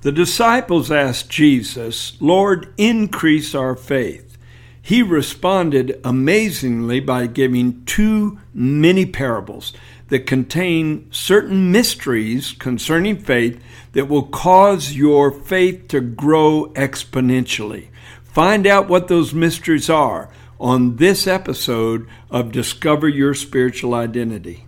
The disciples asked Jesus, Lord, increase our faith. He responded amazingly by giving two mini parables that contain certain mysteries concerning faith that will cause your faith to grow exponentially. Find out what those mysteries are on this episode of Discover Your Spiritual Identity.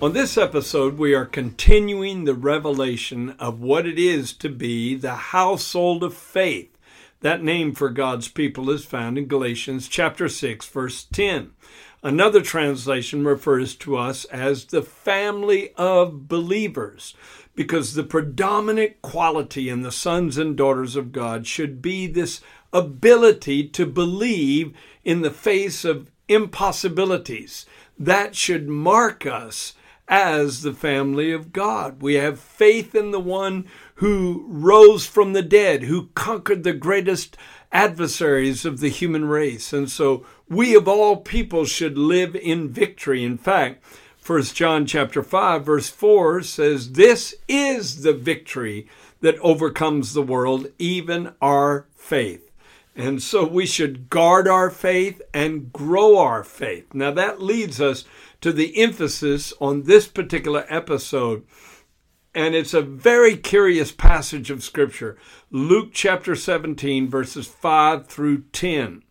On this episode, we are continuing the revelation of what it is to be the household of faith. That name for God's people is found in Galatians chapter 6 verse 10. Another translation refers to us as the family of believers because the predominant quality in the sons and daughters of God should be this ability to believe in the face of impossibilities. That should mark us as the family of God. We have faith in the one who rose from the dead, who conquered the greatest adversaries of the human race. And so we of all people should live in victory. In fact, 1 John chapter 5 verse 4 says this is the victory that overcomes the world, even our faith. And so we should guard our faith and grow our faith. Now that leads us to the emphasis on this particular episode. And it's a very curious passage of Scripture. Luke chapter 17, verses 5 through 10.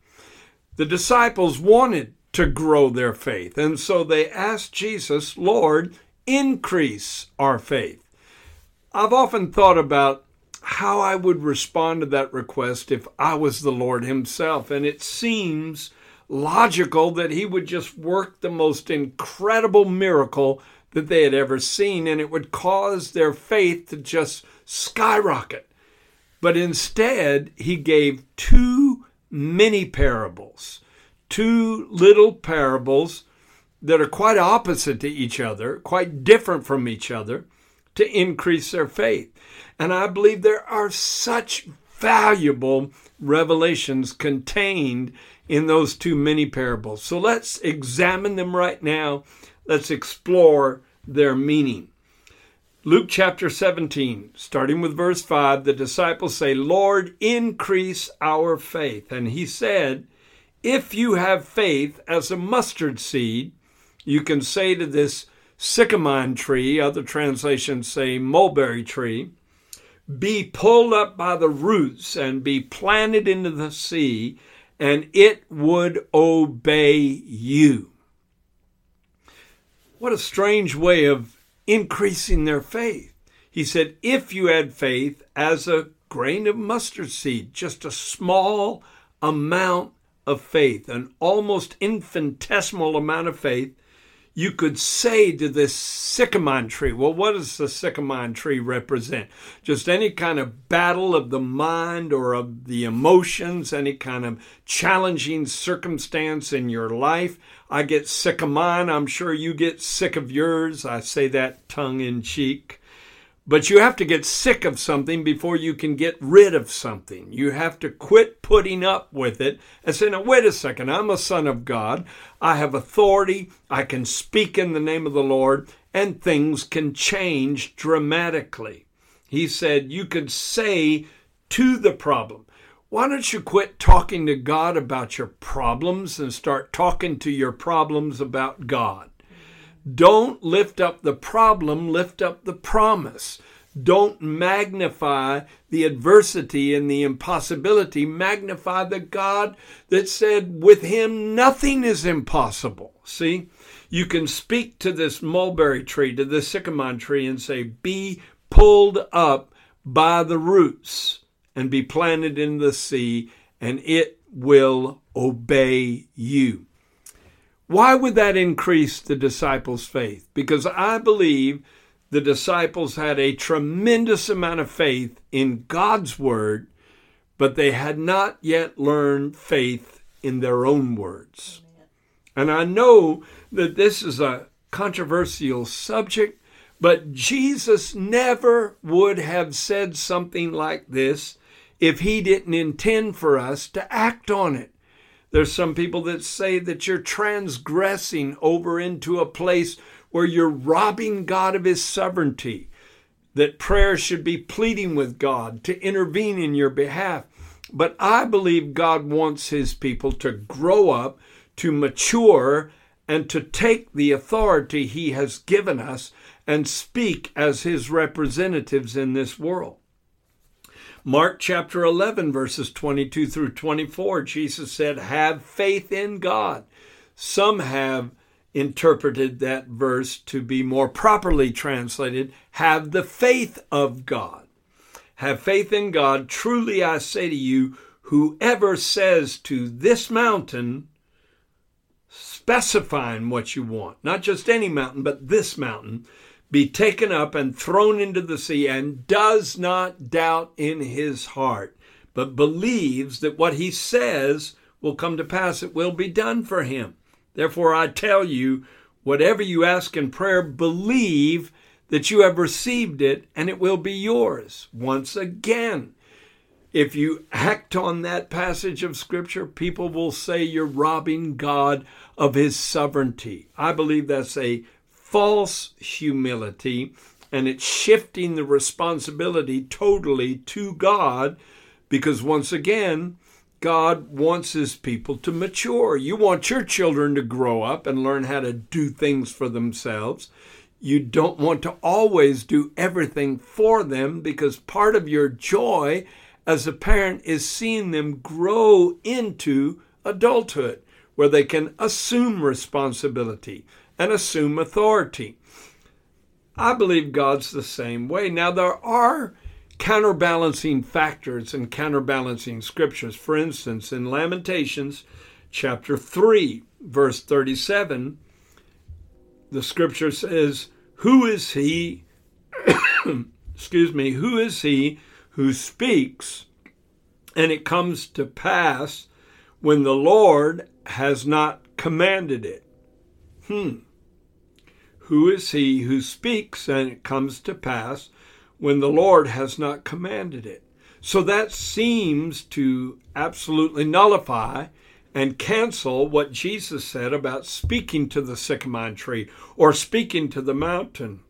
The disciples wanted to grow their faith, and so they asked Jesus, Lord, increase our faith. I've often thought about how I would respond to that request if I was the Lord Himself. And it seems logical that He would just work the most incredible miracle that they had ever seen, and it would cause their faith to just skyrocket. But instead, He gave two mini parables, two little parables that are quite opposite to each other, quite different from each other, to increase their faith. And I believe there are such valuable revelations contained in those two mini parables. So let's examine them right now. Let's explore their meaning. Luke chapter 17, starting with verse 5, the disciples say, Lord, increase our faith. And he said, If you have faith as a mustard seed, you can say to this sycamine tree, other translations say mulberry tree, be pulled up by the roots and be planted into the sea, and it would obey you. What a strange way of increasing their faith. He said, if you had faith as a grain of mustard seed, just a small amount of faith, an almost infinitesimal amount of faith, you could say to this sycamore tree, well, what does the sycamore tree represent? Just any kind of battle of the mind or of the emotions, any kind of challenging circumstance in your life. I get sick of mine. I'm sure you get sick of yours. I say that tongue in cheek. But you have to get sick of something before you can get rid of something. You have to quit putting up with it and say, now, wait a second, I'm a son of God. I have authority. I can speak in the name of the Lord, and things can change dramatically. He said, you could say to the problem, why don't you quit talking to God about your problems and start talking to your problems about God? Don't lift up the problem, lift up the promise. Don't magnify the adversity and the impossibility. Magnify the God that said, with him nothing is impossible. See, you can speak to this mulberry tree, to this sycamore tree, and say, Be pulled up by the roots and be planted in the sea, and it will obey you. Why would that increase the disciples' faith? Because I believe the disciples had a tremendous amount of faith in God's word, but they had not yet learned faith in their own words. And I know that this is a controversial subject, but Jesus never would have said something like this if he didn't intend for us to act on it. There's some people that say that you're transgressing over into a place where you're robbing God of his sovereignty, that prayer should be pleading with God to intervene in your behalf. But I believe God wants his people to grow up, to mature, and to take the authority he has given us and speak as his representatives in this world. Mark chapter 11, verses 22 through 24, Jesus said, Have faith in God. Some have interpreted that verse to be more properly translated, Have the faith of God. Have faith in God. Truly I say to you, whoever says to this mountain, specifying what you want, not just any mountain, but this mountain, be taken up and thrown into the sea, and does not doubt in his heart, but believes that what he says will come to pass, it will be done for him. Therefore, I tell you, whatever you ask in prayer, believe that you have received it, and it will be yours. Once again, if you act on that passage of Scripture, people will say you're robbing God of his sovereignty. I believe that's a false humility and it's shifting the responsibility totally to God because once again, God wants his people to mature. You want your children to grow up and learn how to do things for themselves. You don't want to always do everything for them because part of your joy as a parent is seeing them grow into adulthood where they can assume responsibility and assume authority. I believe God's the same way. Now, there are counterbalancing factors and counterbalancing scriptures. For instance, in Lamentations chapter 3, verse 37, the scripture says, Who is he, excuse me, who is he who speaks and it comes to pass when the Lord has not commanded it? Hmm. Who is he who speaks and it comes to pass when the Lord has not commanded it? So that seems to absolutely nullify and cancel what Jesus said about speaking to the sycamore tree or speaking to the mountain.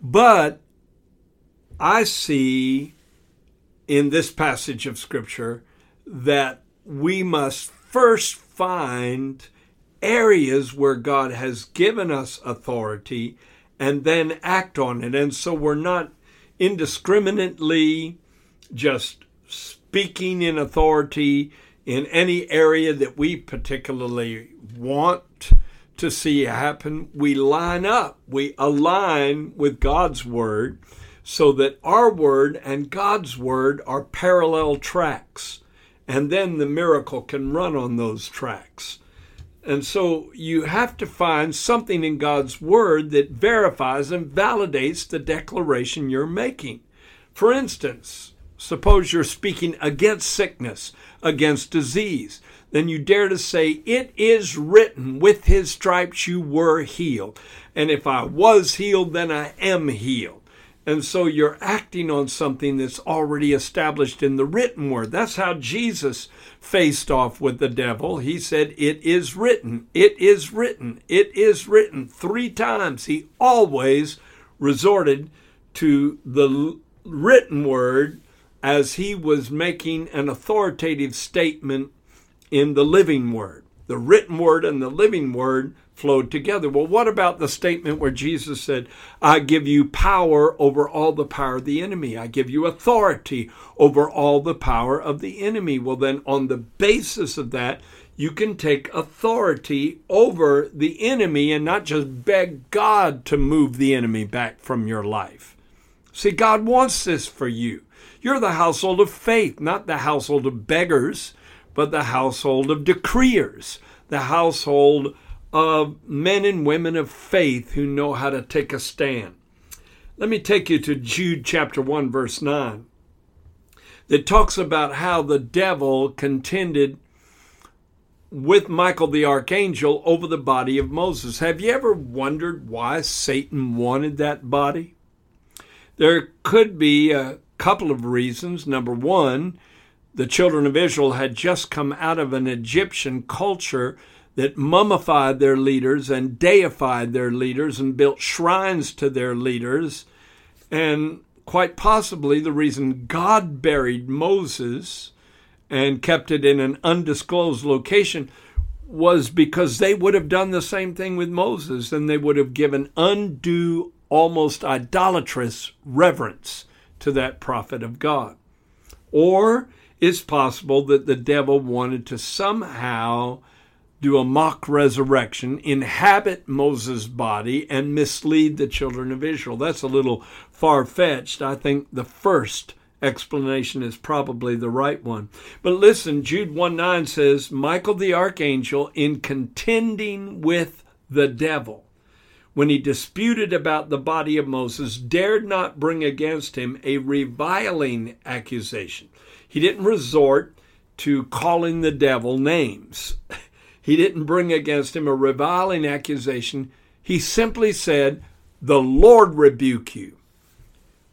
But I see in this passage of Scripture that we must first find areas where God has given us authority and then act on it. And so we're not indiscriminately just speaking in authority in any area that we particularly want to see happen. We line up, we align with God's word so that our word and God's word are parallel tracks. And then the miracle can run on those tracks. And so you have to find something in God's Word that verifies and validates the declaration you're making. For instance, suppose you're speaking against sickness, against disease. Then you dare to say, It is written, with his stripes you were healed. And if I was healed, then I am healed. And so you're acting on something that's already established in the written word. That's how Jesus faced off with the devil. He said, It is written, it is written, it is written. Three times he always resorted to the written word as he was making an authoritative statement in the living word. The written word and the living word flowed together. Well, what about the statement where Jesus said, I give you power over all the power of the enemy? I give you authority over all the power of the enemy. Well, then, on the basis of that, you can take authority over the enemy and not just beg God to move the enemy back from your life. See, God wants this for you. You're the household of faith, not the household of beggars, but the household of decreers, the household of men and women of faith who know how to take a stand. Let me take you to Jude chapter 1, verse 9, that talks about how the devil contended with Michael the archangel over the body of Moses. Have you ever wondered why Satan wanted that body? There could be a couple of reasons. Number one, the children of Israel had just come out of an Egyptian culture that mummified their leaders and deified their leaders and built shrines to their leaders. And quite possibly the reason God buried Moses and kept it in an undisclosed location was because they would have done the same thing with Moses and they would have given undue, almost idolatrous reverence to that prophet of God. Or it's possible that the devil wanted to somehow do a mock resurrection, inhabit Moses' body, and mislead the children of Israel. That's a little far fetched. I think the first explanation is probably the right one. But listen, Jude 1 9 says, Michael the archangel, in contending with the devil, when he disputed about the body of Moses, dared not bring against him a reviling accusation. He didn't resort to calling the devil names. He didn't bring against him a reviling accusation. He simply said, The Lord rebuke you.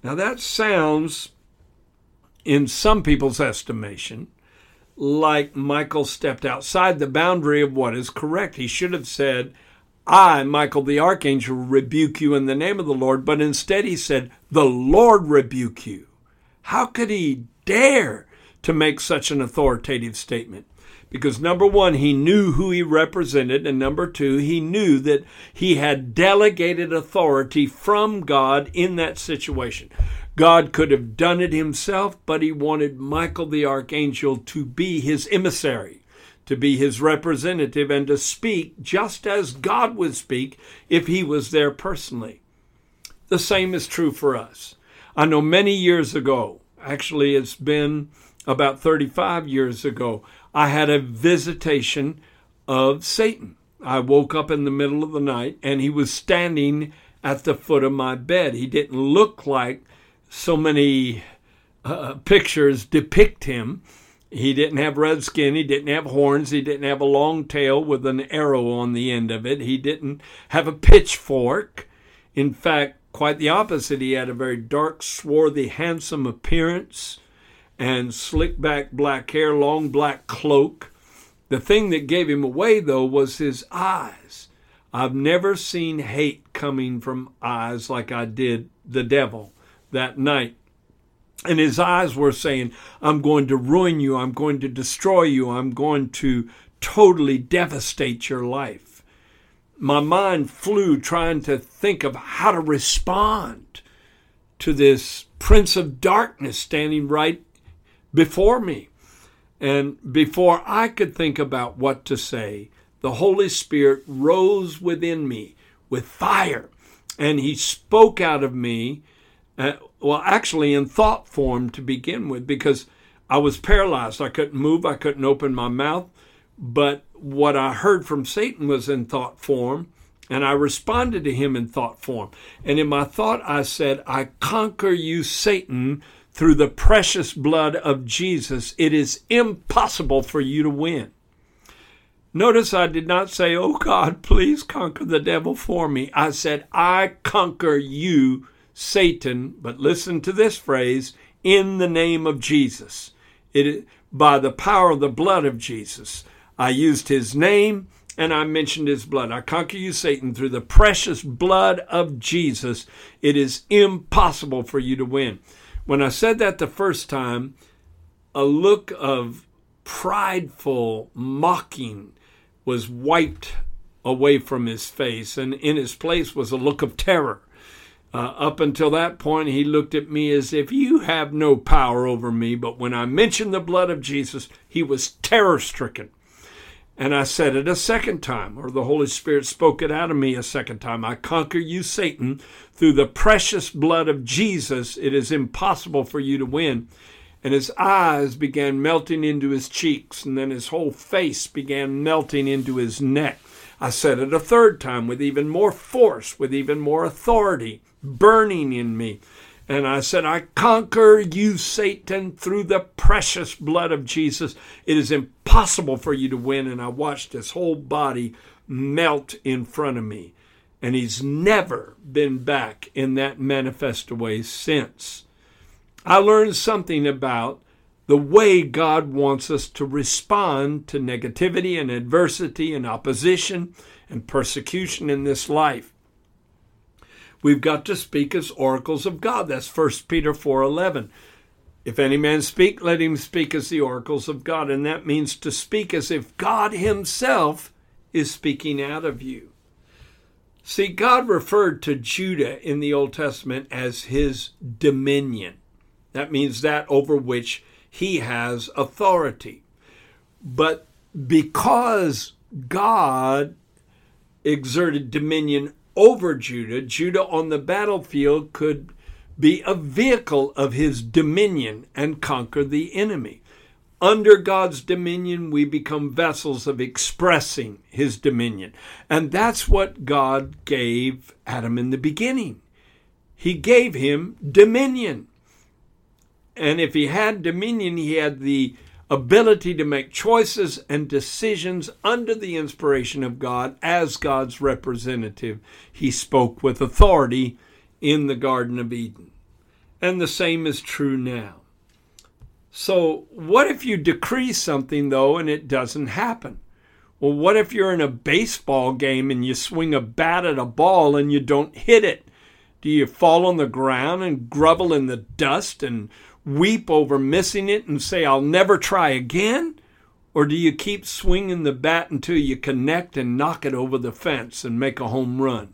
Now that sounds in some people's estimation, like Michael stepped outside the boundary of what is correct. He should have said, I, Michael the archangel, rebuke you in the name of the Lord, but instead he said, The Lord rebuke you. How could he dare to make such an authoritative statement? Because number one, he knew who he represented, and number two, he knew that he had delegated authority from God in that situation. God could have done it himself, but he wanted Michael the archangel to be his emissary, to be his representative, and to speak just as God would speak if he was there personally. The same is true for us. I know many years ago, actually, it's been about 35 years ago, I had a visitation of Satan. I woke up in the middle of the night and he was standing at the foot of my bed. He didn't look like so many uh, pictures depict him. He didn't have red skin. He didn't have horns. He didn't have a long tail with an arrow on the end of it. He didn't have a pitchfork. In fact, quite the opposite. He had a very dark, swarthy, handsome appearance and slick back black hair, long black cloak. The thing that gave him away, though, was his eyes. I've never seen hate coming from eyes like I did the devil that night. And his eyes were saying, I'm going to ruin you. I'm going to destroy you. I'm going to totally devastate your life. My mind flew trying to think of how to respond to this prince of darkness standing right before me. And before I could think about what to say, the Holy Spirit rose within me with fire and he spoke out of me uh, well, actually in thought form to begin with, because I was paralyzed. I couldn't move, I couldn't open my mouth. But what I heard from Satan was in thought form, and I responded to him in thought form. And in my thought, I said, I conquer you, Satan, through the precious blood of Jesus. It is impossible for you to win. Notice I did not say, Oh God, please conquer the devil for me. I said, I conquer you Satan, but listen to this phrase, in the name of Jesus. It by the power of the blood of Jesus. I used his name and I mentioned his blood. I conquer you, Satan, through the precious blood of Jesus. It is impossible for you to win. When I said that the first time, a look of prideful mocking was wiped away from his face, and in his place was a look of terror. Uh, up until that point, he looked at me as if you have no power over me. But when I mentioned the blood of Jesus, he was terror stricken. And I said it a second time, or the Holy Spirit spoke it out of me a second time. I conquer you, Satan, through the precious blood of Jesus. It is impossible for you to win. And his eyes began melting into his cheeks, and then his whole face began melting into his neck. I said it a third time with even more force, with even more authority burning in me. And I said, I conquer you, Satan, through the precious blood of Jesus. It is impossible for you to win. And I watched his whole body melt in front of me. And he's never been back in that manifest way since. I learned something about the way God wants us to respond to negativity and adversity and opposition and persecution in this life. We've got to speak as oracles of God. That's 1 Peter 4:11. If any man speak, let him speak as the oracles of God, and that means to speak as if God himself is speaking out of you. See, God referred to Judah in the Old Testament as his dominion. That means that over which he has authority. But because God exerted dominion over Judah, Judah on the battlefield could be a vehicle of his dominion and conquer the enemy. Under God's dominion, we become vessels of expressing his dominion. And that's what God gave Adam in the beginning. He gave him dominion. And if he had dominion, he had the ability to make choices and decisions under the inspiration of God as God's representative. He spoke with authority in the Garden of Eden. And the same is true now. So, what if you decree something, though, and it doesn't happen? Well, what if you're in a baseball game and you swing a bat at a ball and you don't hit it? Do you fall on the ground and grovel in the dust and weep over missing it and say, I'll never try again? Or do you keep swinging the bat until you connect and knock it over the fence and make a home run?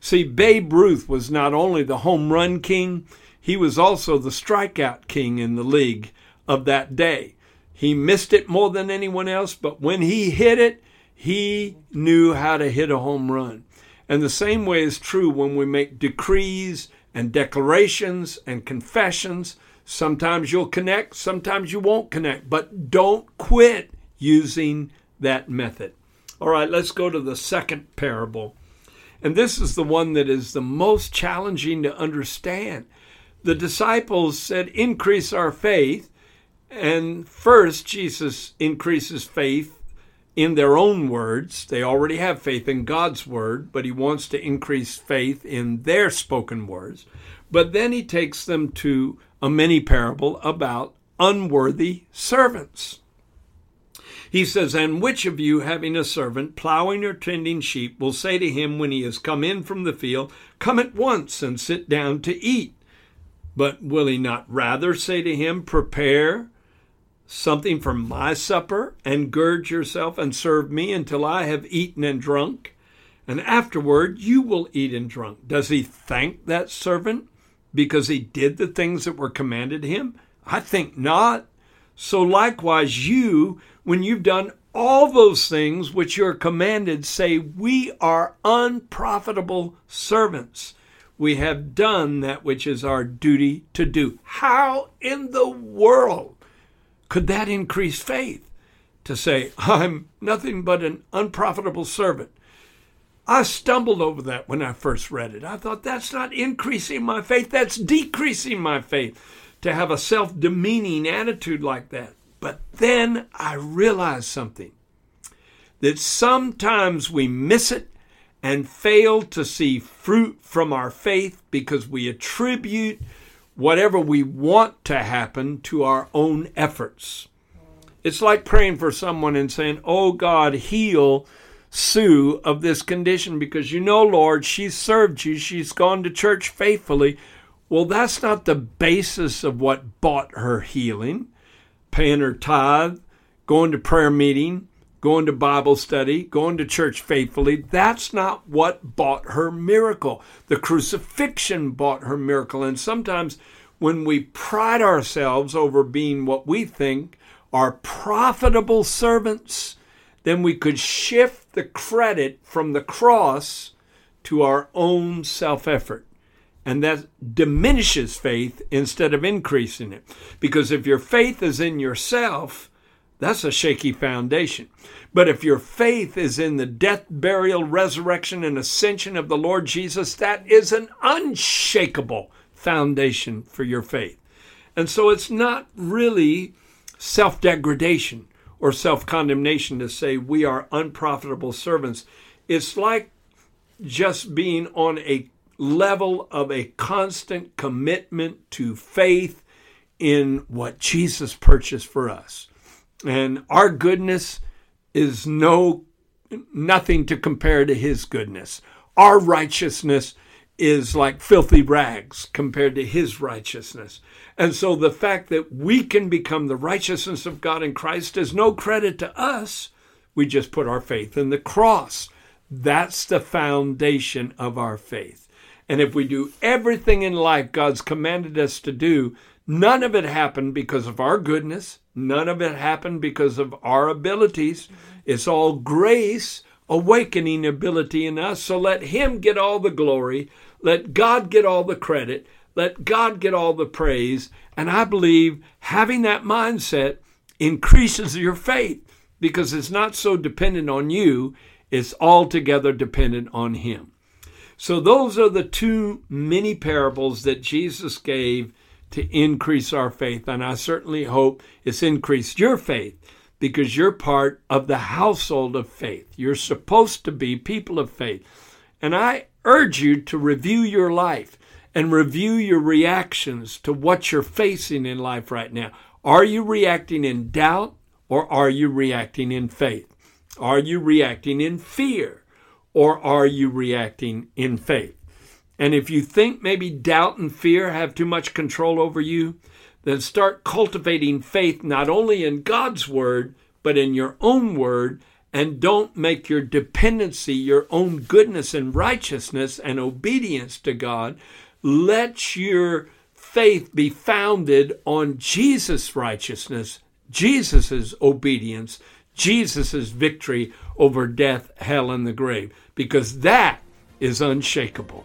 See, Babe Ruth was not only the home run king, he was also the strikeout king in the league of that day. He missed it more than anyone else, but when he hit it, he knew how to hit a home run. And the same way is true when we make decrees and declarations and confessions Sometimes you'll connect, sometimes you won't connect, but don't quit using that method. All right, let's go to the second parable. And this is the one that is the most challenging to understand. The disciples said, Increase our faith. And first, Jesus increases faith in their own words. They already have faith in God's word, but he wants to increase faith in their spoken words. But then he takes them to a mini parable about unworthy servants. He says, And which of you, having a servant plowing or tending sheep, will say to him when he has come in from the field, Come at once and sit down to eat? But will he not rather say to him, Prepare something for my supper, and gird yourself and serve me until I have eaten and drunk? And afterward you will eat and drunk. Does he thank that servant because he did the things that were commanded him? I think not. So likewise, you, when you've done all those things which you're commanded, say, We are unprofitable servants. We have done that which is our duty to do. How in the world could that increase faith? To say, I'm nothing but an unprofitable servant. I stumbled over that when I first read it. I thought that's not increasing my faith, that's decreasing my faith to have a self demeaning attitude like that. But then I realized something that sometimes we miss it and fail to see fruit from our faith because we attribute whatever we want to happen to our own efforts. It's like praying for someone and saying, Oh God, heal Sue of this condition because you know, Lord, she's served you, she's gone to church faithfully. Well, that's not the basis of what bought her healing. Paying her tithe, going to prayer meeting, going to Bible study, going to church faithfully. That's not what bought her miracle. The crucifixion bought her miracle. And sometimes when we pride ourselves over being what we think are profitable servants, then we could shift the credit from the cross to our own self effort. And that diminishes faith instead of increasing it. Because if your faith is in yourself, that's a shaky foundation. But if your faith is in the death, burial, resurrection, and ascension of the Lord Jesus, that is an unshakable foundation for your faith. And so it's not really self degradation or self condemnation to say we are unprofitable servants. It's like just being on a level of a constant commitment to faith in what Jesus purchased for us. And our goodness is no nothing to compare to his goodness. Our righteousness is like filthy rags compared to his righteousness. And so the fact that we can become the righteousness of God in Christ is no credit to us. We just put our faith in the cross. That's the foundation of our faith. And if we do everything in life God's commanded us to do, none of it happened because of our goodness. None of it happened because of our abilities. It's all grace awakening ability in us. So let Him get all the glory. Let God get all the credit. Let God get all the praise. And I believe having that mindset increases your faith because it's not so dependent on you, it's altogether dependent on Him. So, those are the two mini parables that Jesus gave to increase our faith. And I certainly hope it's increased your faith because you're part of the household of faith. You're supposed to be people of faith. And I urge you to review your life and review your reactions to what you're facing in life right now. Are you reacting in doubt or are you reacting in faith? Are you reacting in fear or are you reacting in faith? And if you think maybe doubt and fear have too much control over you, then start cultivating faith not only in God's word, but in your own word. And don't make your dependency your own goodness and righteousness and obedience to God. Let your faith be founded on Jesus' righteousness, Jesus' obedience, Jesus' victory over death, hell, and the grave, because that is unshakable.